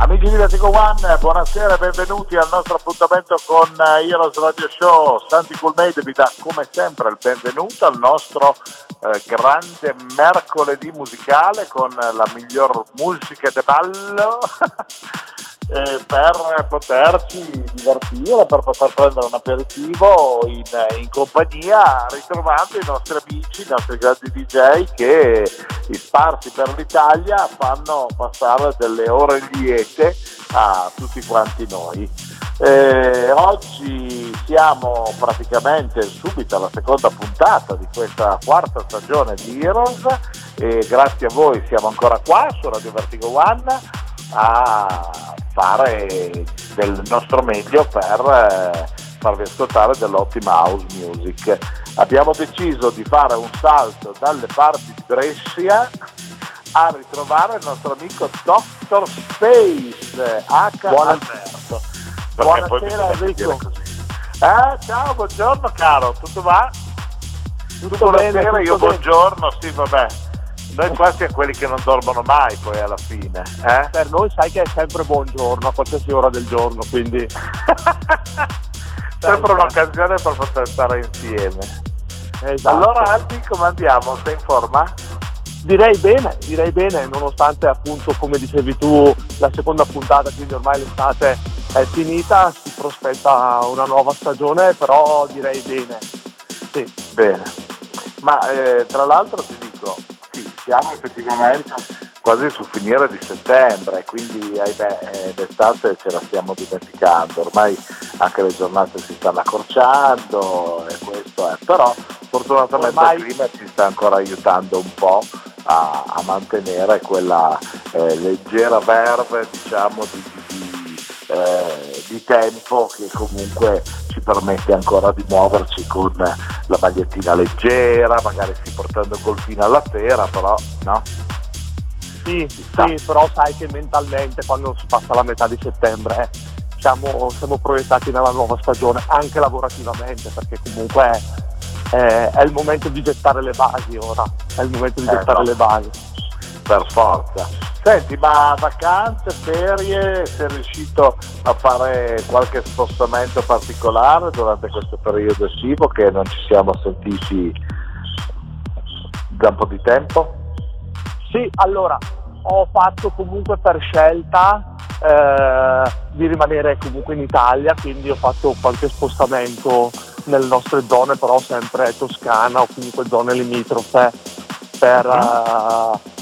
Amici di Vertigo One, buonasera e benvenuti al nostro appuntamento con eh, Heroes Radio Show. Santi Coolmade vi dà come sempre il benvenuto al nostro eh, grande mercoledì musicale con la miglior musica de ballo eh, per poterci divertire, per poter prendere un aperitivo in, in, compagnia, ritrovando i nostri amici, i nostri grandi DJ che sparsi per l'Italia fanno passare delle ore liete a tutti quanti noi. Eh, oggi siamo praticamente subito alla seconda puntata di questa quarta stagione di Heroes e grazie a voi siamo ancora qua su Radio Vertigo One a fare del nostro meglio per eh, farvi ascoltare dell'ottima house music. Abbiamo deciso di fare un salto dalle parti di Brescia a ritrovare il nostro amico Dr. Space H. Buona... Alberto. Buonasera Enrico. Eh, ciao, buongiorno caro, tutto va? Tutto buonasera, bene, tutto io bene. buongiorno, sì vabbè. Noi qua siamo quelli che non dormono mai poi alla fine. Eh? Per noi sai che è sempre buongiorno a qualsiasi ora del giorno, quindi Sempre un'occasione per poter stare insieme. esatto. Allora Albi come andiamo? Sei in forma? direi bene, direi bene, nonostante appunto come dicevi tu la seconda puntata, quindi ormai l'estate è finita, si prospetta una nuova stagione, però direi bene. Sì, Bene. Ma eh, tra l'altro ti siamo effettivamente quasi sul finire di settembre, quindi ahimè, eh, d'estate ce la stiamo dimenticando, ormai anche le giornate si stanno accorciando e questo è, però fortunatamente Ormai- il clima ci sta ancora aiutando un po' a, a mantenere quella eh, leggera verve diciamo di, di- eh, di tempo che comunque ci permette ancora di muoverci con la magliettina leggera, magari sì portando il golfino alla sera, però no? sì, sì, però sai che mentalmente quando si passa la metà di settembre eh, siamo, siamo proiettati nella nuova stagione, anche lavorativamente, perché comunque eh, è il momento di gettare le basi ora, è il momento di Eh, gettare no. le basi. Per forza. Senti, ma vacanze, ferie, sei riuscito a fare qualche spostamento particolare durante questo periodo estivo che non ci siamo sentiti da un po' di tempo? Sì, allora ho fatto comunque per scelta eh, di rimanere comunque in Italia, quindi ho fatto qualche spostamento nelle nostre zone, però sempre toscana o comunque zone limitrofe per, eh,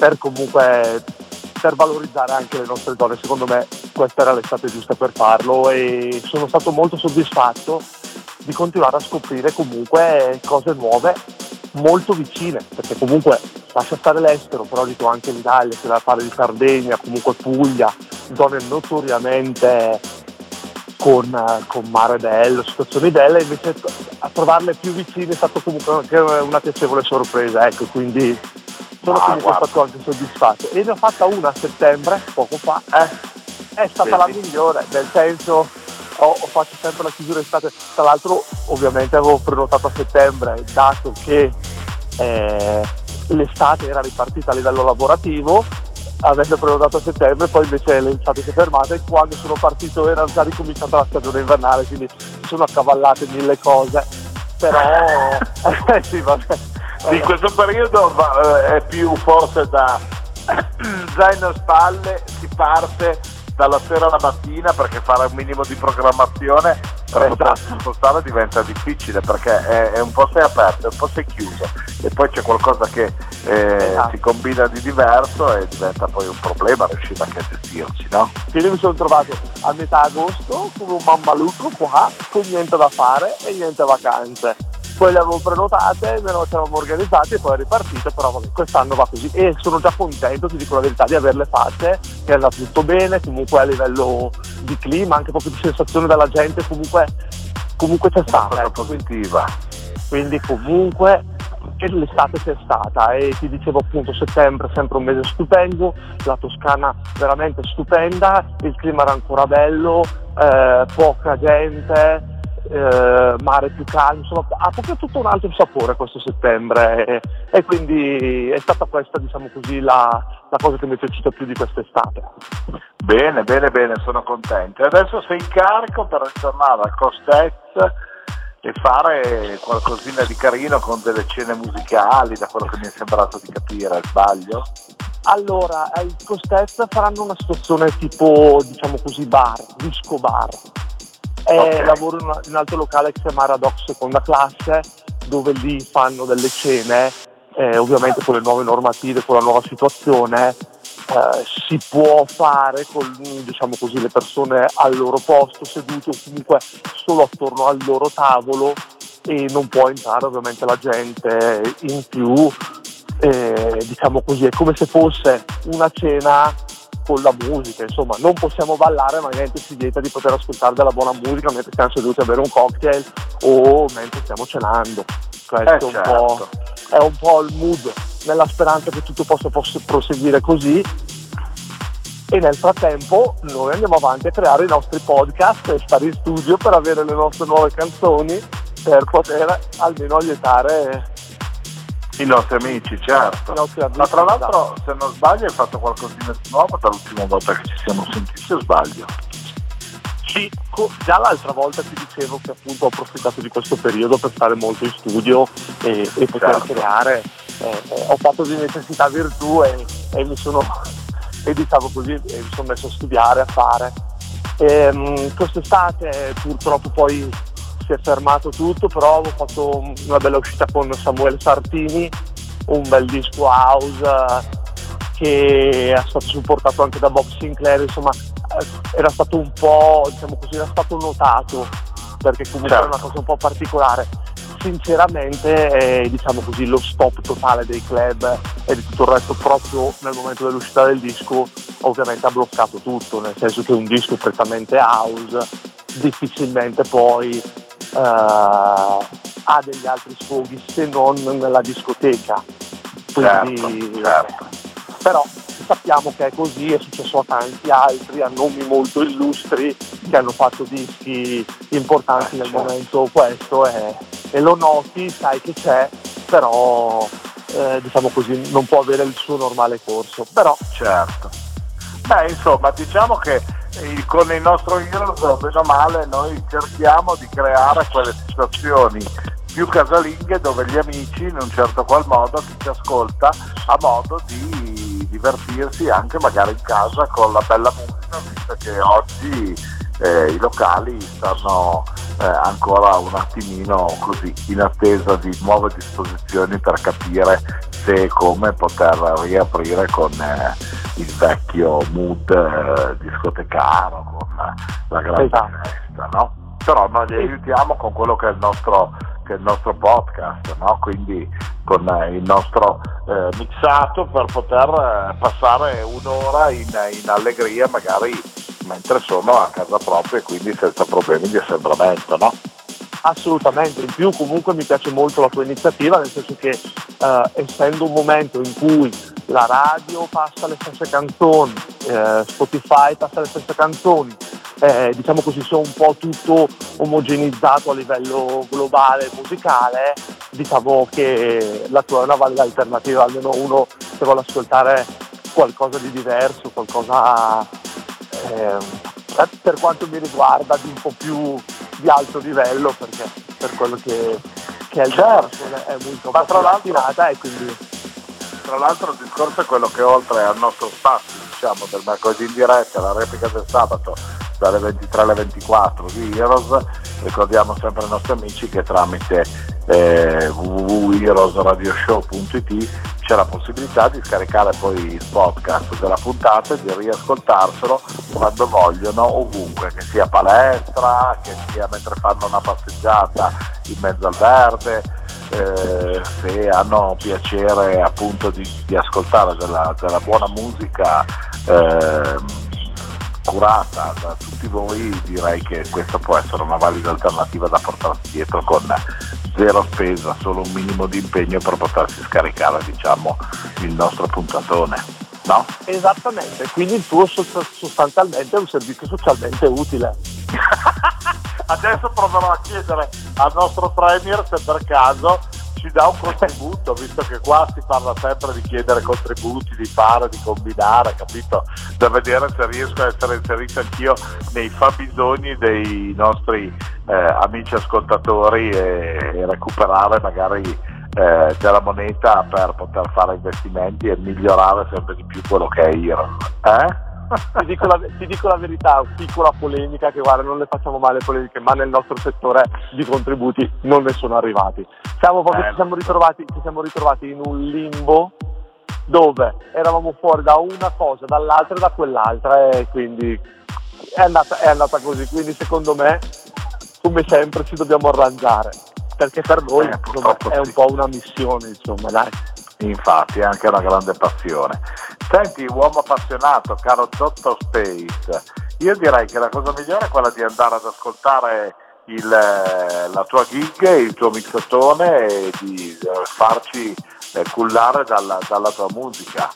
per comunque per valorizzare anche le nostre zone. Secondo me questa era l'estate giusta per farlo e sono stato molto soddisfatto di continuare a scoprire comunque cose nuove molto vicine, perché comunque lascia stare l'estero, però dico anche l'Italia, c'è da fare di Sardegna, comunque Puglia, zone notoriamente con, con mare bello, situazioni belle, invece a trovarle più vicine è stato comunque anche una piacevole sorpresa, ecco, quindi sono Ah, comunque guarda. anche soddisfatto. E ne ho fatta una a settembre, poco fa, Eh? è stata la Vedi? migliore, nel senso ho, ho fatto sempre la chiusura estate, tra l'altro ovviamente avevo prenotato a settembre, dato che eh, l'estate era ripartita a livello lavorativo, avendo prenotato a settembre, poi invece l'estate si è fermata e quando sono partito era già ricominciata la stagione invernale, quindi sono accavallate mille cose, però eh, sì, vabbè. In questo periodo eh, è più forse da zaino a spalle, si parte dalla sera alla mattina perché fare un minimo di programmazione per potersi spostare diventa difficile perché è, è un po' sei aperto, un po' sei chiuso e poi c'è qualcosa che eh, Esatto. si combina di diverso e diventa poi un problema riuscire anche a gestirci, no? Quindi mi sono trovato a metà agosto come un mammaluco qua, con niente da fare e niente vacanze. Poi le avevo prenotate, me lo eravamo organizzati e poi è ripartito, però vabbè, quest'anno va così. E sono già contento, ti dico la verità, di averle fatte, che è andato tutto bene, comunque a livello di clima, anche proprio di sensazione della gente, comunque, comunque c'è stata. Ecco, positiva. quindi comunque l'estate sia stata e ti dicevo appunto settembre è sempre un mese stupendo, la Toscana veramente stupenda, il clima era ancora bello, eh, poca gente, eh, mare più calmo, insomma ha proprio tutto un altro sapore questo settembre e, e quindi è stata questa diciamo così la, la, cosa che mi è piaciuta più di quest'estate. Bene, bene, bene, sono contento. Adesso sei carico per ritornare al Costez e fare qualcosina di carino con delle scene musicali, da quello che mi è sembrato di capire, sbaglio? Allora, al Costez faranno una situazione tipo, diciamo così, bar, disco bar okay. lavoro in un altro locale che si chiama Radox Seconda Classe, dove lì fanno delle cene, eh, ovviamente con le nuove normative, con la nuova situazione, eh, si può fare con diciamo così, le persone al loro posto, sedute o comunque solo attorno al loro tavolo e non può entrare ovviamente la gente in più. Eh, diciamo così, è come se fosse una cena con la musica, insomma, non possiamo ballare ma niente si vieta di poter ascoltare della buona musica mentre siamo seduti a bere un cocktail o mentre stiamo cenando. Questo eh, certo. è un po' il mood, nella speranza che tutto possa, possa proseguire così e nel frattempo noi andiamo avanti a creare i nostri podcast e stare in studio per avere le nostre nuove canzoni per poter almeno aiutare i nostri amici, certo. Nostri amici, Ma tra l'altro, se non sbaglio, hai fatto qualcosina di nuovo dall'ultima volta che ci siamo sentiti, o sbaglio? Sì, già l'altra volta ti dicevo che appunto ho approfittato di questo periodo per stare molto in studio e, e poter certo. creare. Eh, eh, ho fatto di necessità virtù e, e mi sono, e diciamo così, e mi sono messo a studiare, a fare. E, um, quest'estate purtroppo poi si è fermato tutto, però ho fatto una bella uscita con Samuele Sartini, un bel disco house che è stato supportato anche da Bob Sinclair, insomma eh, era stato un po', diciamo così, era stato notato perché comunque certo. è una cosa un po' particolare. Sinceramente, eh, diciamo così, lo stop totale dei club e di tutto il resto proprio nel momento dell'uscita del disco ovviamente ha bloccato tutto, nel senso che un disco prettamente house difficilmente poi uh, ha degli altri sfoghi se non nella discoteca. Quindi, certo, certo. Però sappiamo che è così, è successo a tanti altri, a nomi molto illustri che hanno fatto dischi importanti eh, nel certo. momento questo e, e, lo noti, sai che c'è, però eh, diciamo così non può avere il suo normale corso. Però, certo. Beh, insomma, diciamo che con il nostro Heroes, bene o male, noi cerchiamo di creare quelle situazioni più casalinghe dove gli amici, in un certo qual modo, chi ci ascolta ha modo di divertirsi anche magari in casa con la bella musica, visto che oggi eh, i locali stanno eh, ancora un attimino così in attesa di nuove disposizioni per capire se e come poter riaprire con eh, il vecchio mood eh, discotecaro, con la grande esatto. festa, no? Però noi li aiutiamo con quello che è il nostro, è il nostro podcast, no? quindi con eh, il nostro eh, mixato per poter eh, passare un'ora in, in allegria magari mentre sono a casa propria e quindi senza problemi di assembramento, no? Assolutamente, in più comunque mi piace molto la tua iniziativa, nel senso che eh, essendo un momento in cui la radio passa le stesse canzoni, eh, Spotify passa le stesse canzoni, eh, diciamo così sia un po' tutto omogenizzato a livello globale musicale, diciamo che la tua è una valida alternativa, almeno uno se vuole ascoltare qualcosa di diverso, qualcosa eh, per quanto mi riguarda di un po' più di alto livello perché per quello che, che è il certo. è molto Ma tra l'altro, e quindi tra l'altro il discorso è quello che oltre al nostro spazio diciamo del mercoledì in diretta la replica del sabato dalle 23 alle 24 di Heroes ricordiamo sempre ai nostri amici che tramite eh, www.heroesradioshow.it c'è la possibilità di scaricare poi il podcast della puntata e di riascoltarselo quando vogliono, ovunque, che sia palestra, che sia mentre fanno una passeggiata in mezzo al verde, eh, se hanno piacere appunto di, di ascoltare della, della, buona musica. Eh, curata da tutti voi direi che questa può essere una valida alternativa da portarsi dietro con zero spesa, solo un minimo di impegno per potersi scaricare diciamo, il nostro puntatone. No? Esattamente, quindi il tuo sostanzialmente è un servizio socialmente utile. Adesso proverò a chiedere al nostro Premier se per caso ci dà un contributo, visto che qua si parla sempre di chiedere contributi, di fare, di combinare, capito? Da vedere se riesco a essere inserito anch'io nei fabbisogni dei nostri eh, amici ascoltatori e, e recuperare magari eh, della moneta per poter fare investimenti e migliorare sempre di più quello che è IRA. Eh? Ti, dico la, ti, dico la, verità, piccola polemica, che guarda, non le facciamo male polemiche, ma nel nostro settore di contributi non ne sono arrivati. Siamo proprio, ci, siamo ritrovati, ci siamo ritrovati in un limbo dove eravamo fuori da una cosa, dall'altra e da quell'altra e quindi è andata, è andata così. Quindi secondo me, come sempre, ci dobbiamo arrangiare perché per noi eh, insomma, è un po' una missione, insomma, dai. Infatti, è anche una grande passione. Senti, uomo appassionato, caro Dottor Space, io direi che la cosa migliore è quella di andare ad ascoltare il, la tua gig, il tuo mixatone e di eh, farci eh, cullare dalla, dalla, tua musica.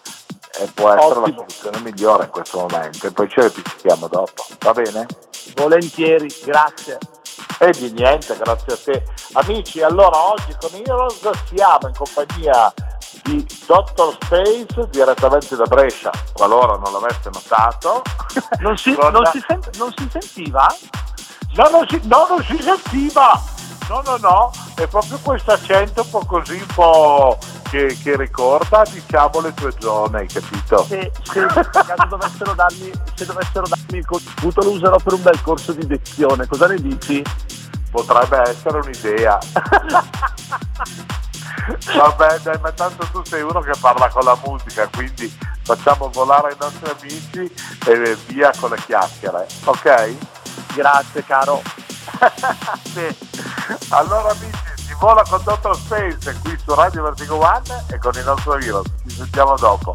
E può essere Ottimo. la soluzione migliore in questo momento. E poi ce le pizzichiamo dopo, va bene? Volentieri, grazie. E di niente, grazie a te. Amici, allora oggi con Heroes siamo in compagnia di Dottor Space direttamente da Brescia, qualora non l'aveste notato. Non si, non si, sent- non si sentiva? No non si, no, non si sentiva! No, no, no, è proprio questo accento un po' così, un po' che, che ricorda, diciamo, le tue zone, hai capito? Se, se, dovessero darmi, se dovessero darmi il contributo lo userò per un bel corso di lezione, cosa ne dici? Potrebbe essere un'idea. Vabbè, dai, ma tanto tu sei uno che parla con la musica, quindi facciamo volare i nostri amici e via con le chiacchiere, ok? Grazie caro. sì. Allora amici, si vola con Dottor Space qui su Radio Vertigo One e con il nostro virus. Ci sentiamo dopo.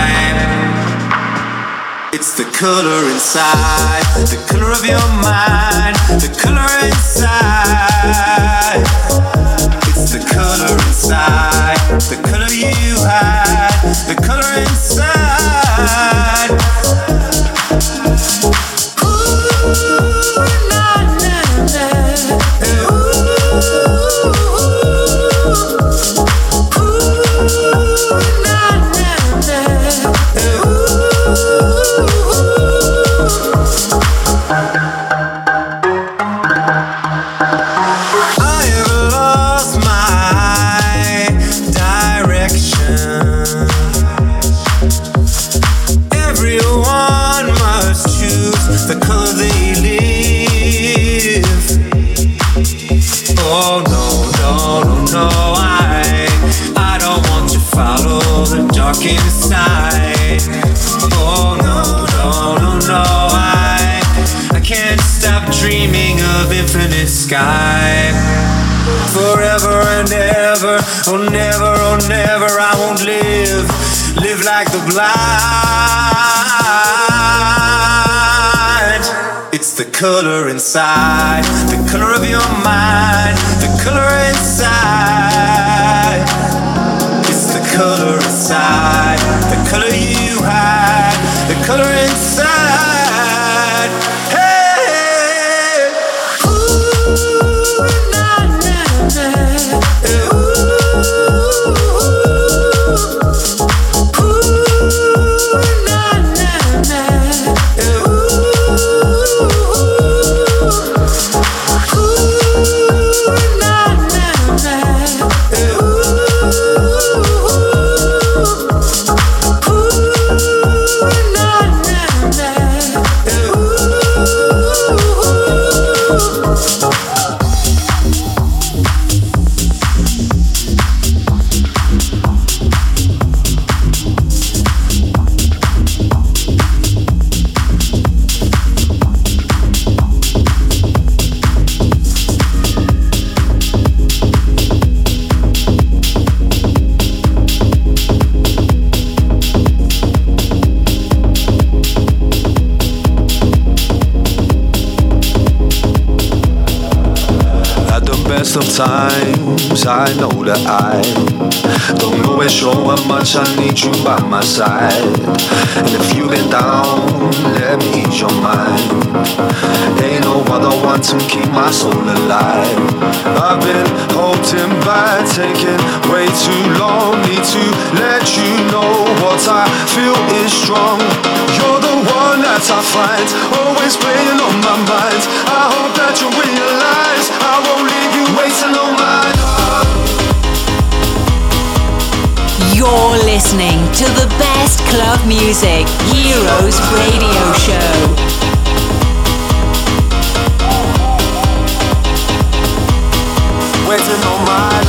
color inside, the color of your mind, the color inside. It's the color inside, the color you hide, the color inside. Ooh. color inside, the color of your mind, the color inside. It's the color inside, the color you hide, the color inside. Times I know that I don't always show how much I need you by my side. And if you've been down, let me ease your mind. Ain't no other one to keep my soul alive. I've been holding back, taking way too long. Need to let you know what I feel is strong. You're the one that I find, always playing on my mind. I hope that you realize You're listening to the best club music, Heroes Radio Show. Waiting on my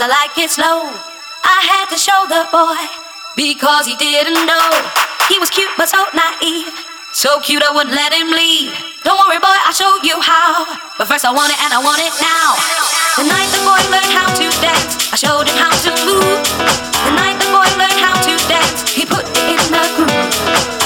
I like it slow. I had to show the boy because he didn't know. He was cute but so naive. So cute I wouldn't let him leave. Don't worry, boy, I'll show you how. But first I want it and I want it now. The night the boy learned how to dance, I showed him how to move. The night the boy learned how to dance, he put it in the groove.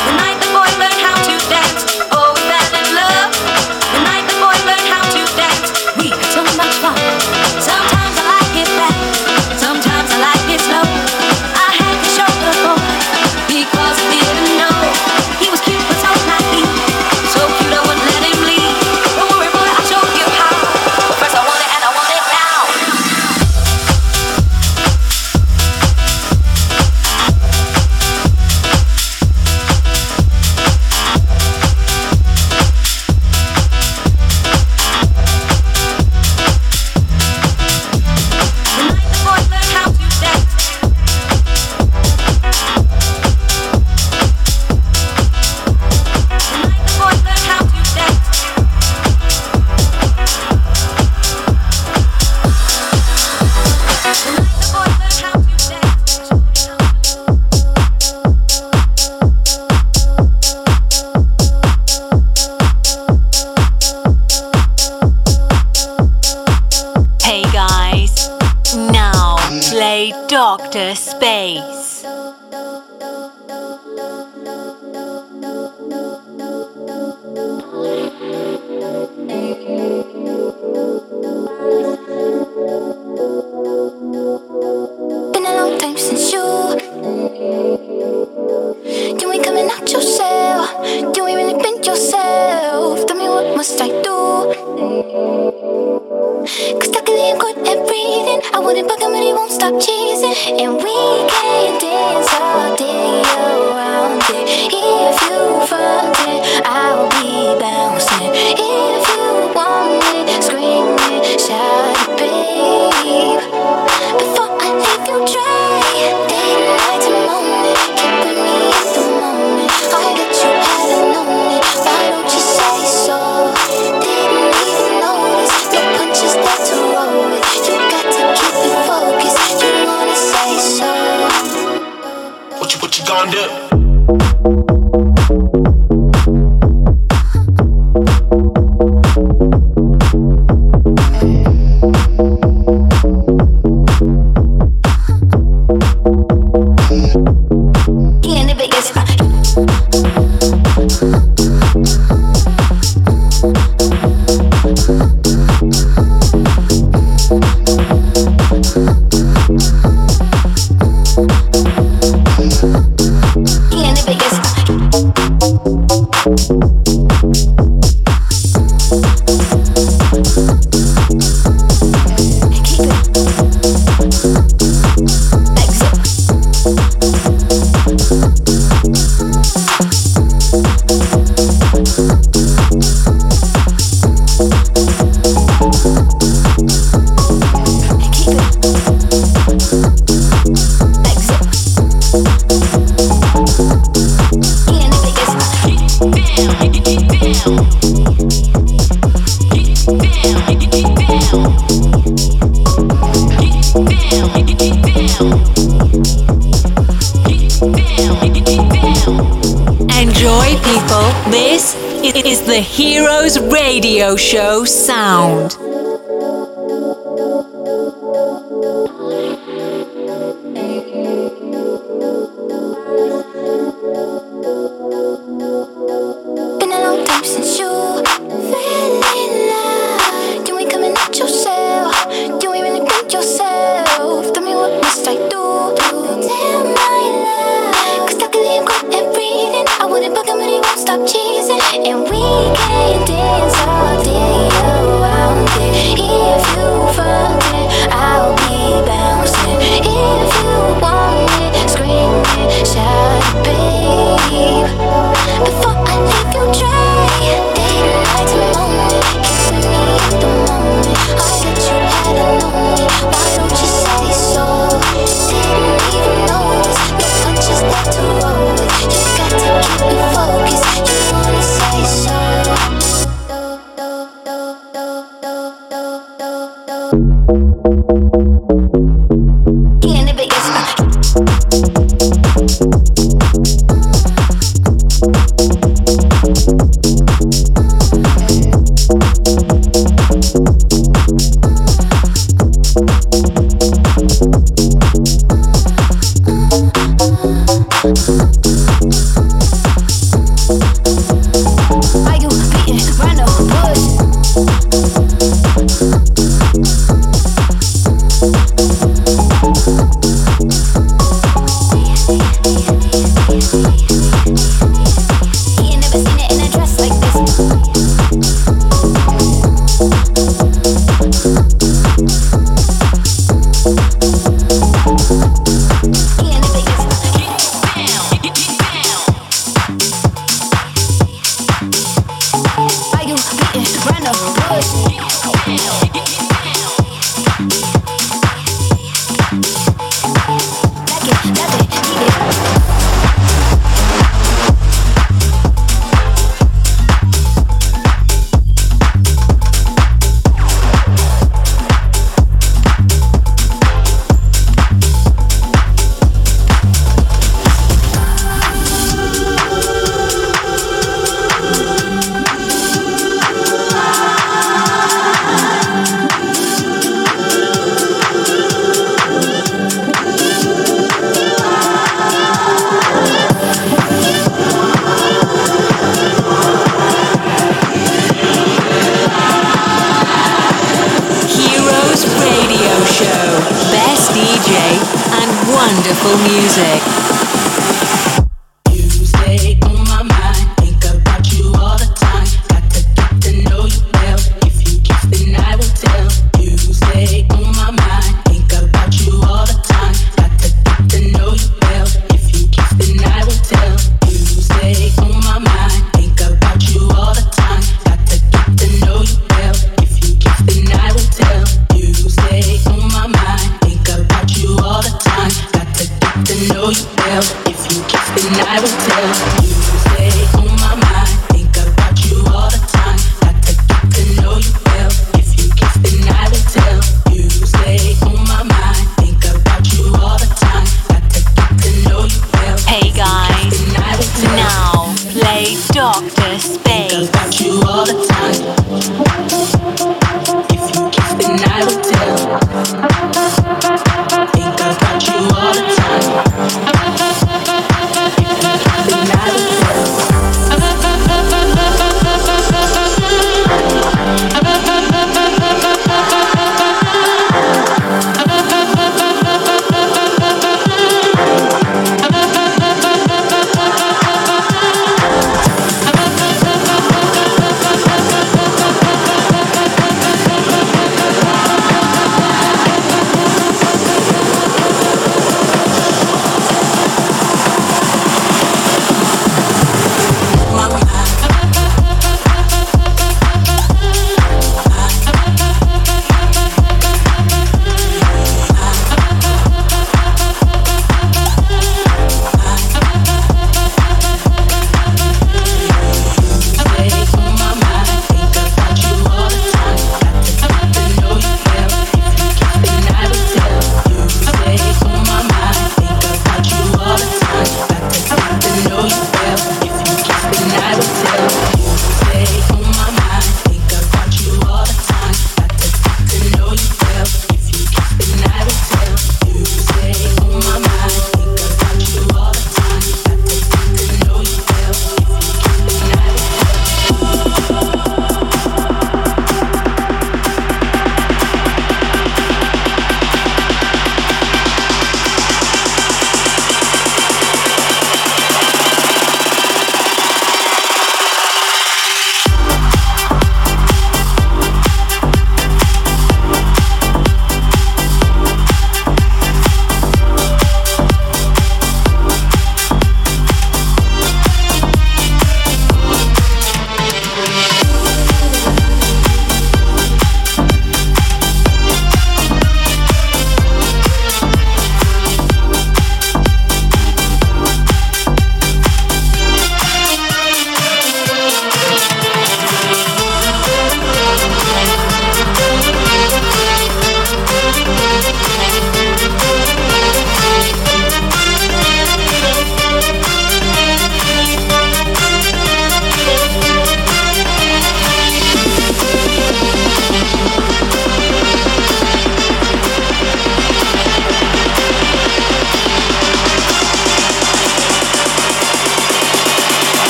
play Doctor Space. Been a long time since you stop chasing, and we Show sound.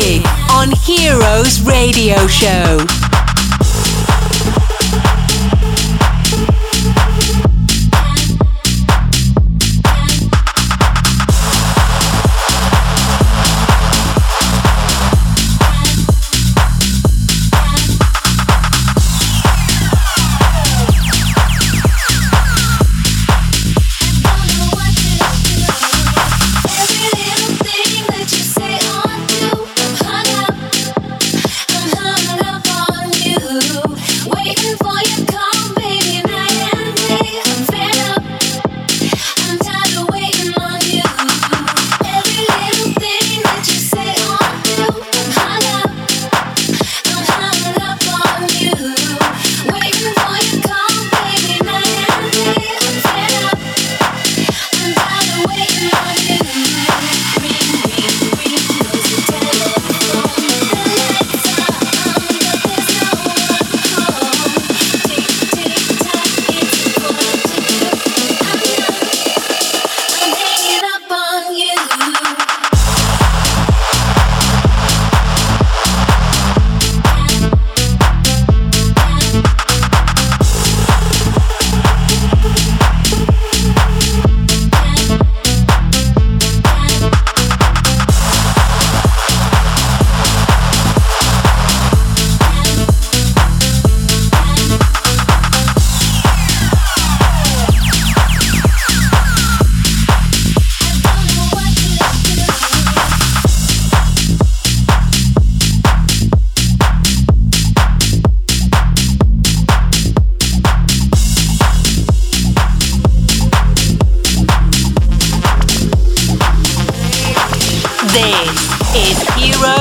gig on Heroes Radio Show.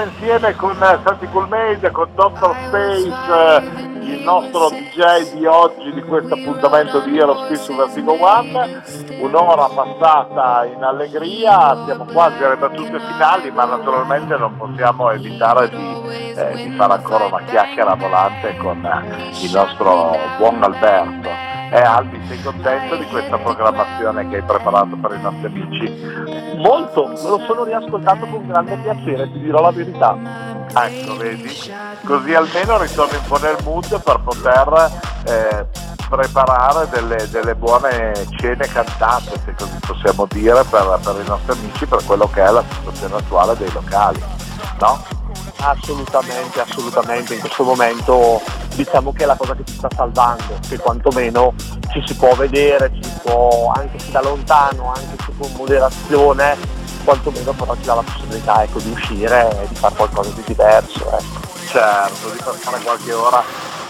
insieme con Santi Coolmade, con Dr. Space, il nostro DJ di oggi di questo appuntamento di Aerospeed su Vertigo One. Un'ora passata in allegria, siamo quasi alle battute finali, ma naturalmente non possiamo evitare di, eh, di fare ancora una chiacchiera volante con il nostro buon Alberto. Eh, Albi, sei contento di questa programmazione che hai preparato per i nostri amici? Molto, me lo sono riascoltato con grande piacere, ti dirò la verità. Ecco, vedi, così almeno ritorni un po' nel mood per poter eh, preparare delle, delle, buone cene cantate, se così possiamo dire, per, per i nostri amici, per quello che è la situazione attuale dei locali, no? Assolutamente, assolutamente. In questo momento diciamo che è la cosa che ci sta salvando, che quantomeno ci si può vedere, ci si può, anche se da lontano, anche se con moderazione, quantomeno però ci dà la possibilità ecco, di uscire e di fare qualcosa di diverso. Ecco. Certo, di passare qualche ora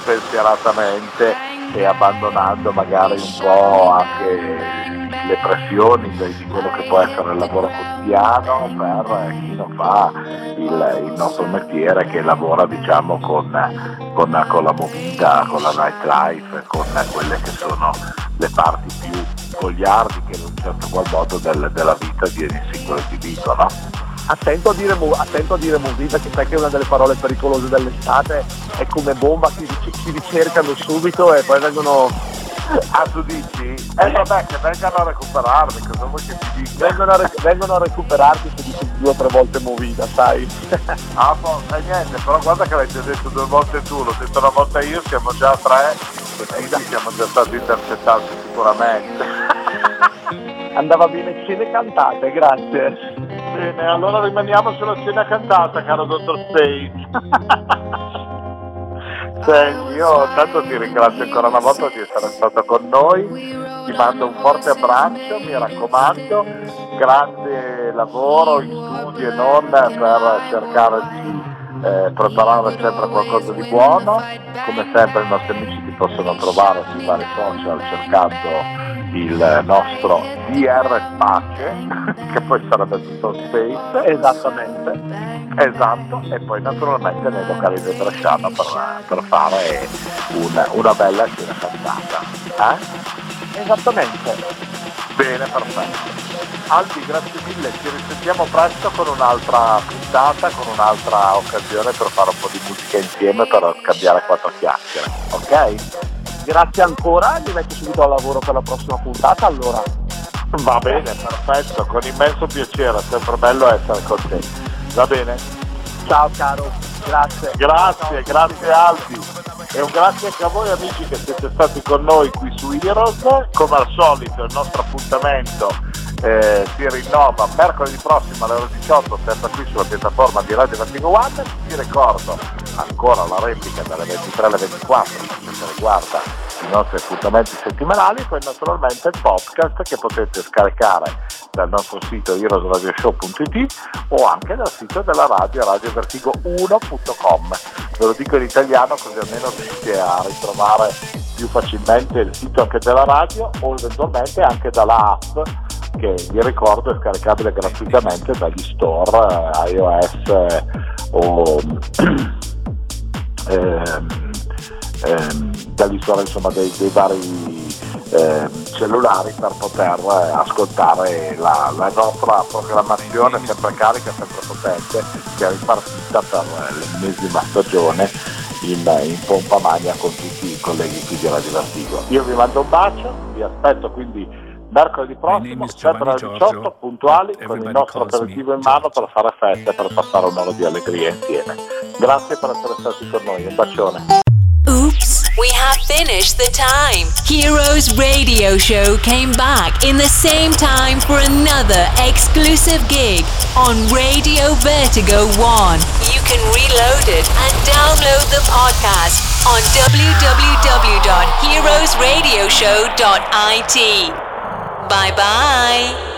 spensieratamente e abbandonando magari un po' anche le pressioni di quello che può essere il lavoro quotidiano per chi non fa il, il nostro mestiere che lavora diciamo con, con, con la movida, con la nightlife, con quelle che sono le parti più gogliardi che in un certo qual modo del, della vita di ogni singolo individuo. No? Attento a, dire, attento a dire movida, che sai che una delle parole pericolose dell'estate è come bomba, ti, ti ricercano subito e poi vengono Ah, tu dici? Eh vabbè, che vengano a recuperarmi, cosa vuoi che ti dica? Vengono a, rec- vengono a recuperarti se dici due o tre volte movita, sai? ah, boh, e niente, però guarda che l'hai detto due volte tu, l'ho detto una volta io, siamo già a tre, quindi siamo già stati intercettati sicuramente. Andava bene cene cantate, grazie. Bene, allora rimaniamo sulla cena cantata, caro dottor Stage. Senti, io tanto ti ringrazio ancora una volta di essere stato con noi, ti mando un forte abbraccio, mi raccomando, grande lavoro in studio e non per cercare di eh, preparare sempre qualcosa di buono, come sempre i nostri amici ti possono trovare sui vari social cercando il nostro DR Space, che poi sarebbe tutto Space. Esattamente. Esatto, e poi naturalmente nei locali del Bresciano per, per fare una, una bella scena cantata. Eh? Esattamente. Bene, perfetto. Albi, grazie mille, ci risentiamo presto con un'altra puntata, con un'altra occasione per fare un po' di musica insieme, per scambiare quattro chiacchiere, ok? Grazie ancora, mi metto subito al lavoro per la prossima puntata allora. Va bene, perfetto, con immenso piacere, è sempre bello essere con te. Va bene? Ciao caro, grazie. Grazie, grazie Albi. E un grazie anche a voi amici che siete stati con noi qui su Heroes. Come al solito il nostro appuntamento eh, si rinnova mercoledì prossimo alle ore 18 sempre qui sulla piattaforma di Radio Vertigo One. Vi ricordo ancora la replica dalle 23 alle 24 per quanto riguarda i nostri appuntamenti settimanali, poi naturalmente il podcast che potete scaricare dal nostro sito heroesradioshow.it o anche dal sito della radio radiovertigo1.com. Ve lo dico in italiano così almeno riuscite a ritrovare più facilmente il sito anche della radio o eventualmente anche dalla app che vi ricordo è scaricabile gratuitamente dagli store eh, iOS eh, o ehm, ehm, dagli store insomma, dei, dei vari eh, cellulari per poter eh, ascoltare la, la, nostra programmazione sempre carica, sempre potente, che è ripartita per l'ennesima stagione in, in pompa magna con tutti i colleghi qui di Radio Vertigo. Io vi mando un bacio, vi aspetto quindi mercoledì prossimo, sempre alle 18, puntuali, con il nostro aperitivo in mano per fare festa e per passare un'ora di allegria insieme. Grazie per essere stati con noi, un bacione. Oops, we have finished the time. Heroes Radio Show came back in the same time for another exclusive gig on Radio Vertigo 1. You can reload it and download the podcast on www.heroesradioshow.it. Bye bye.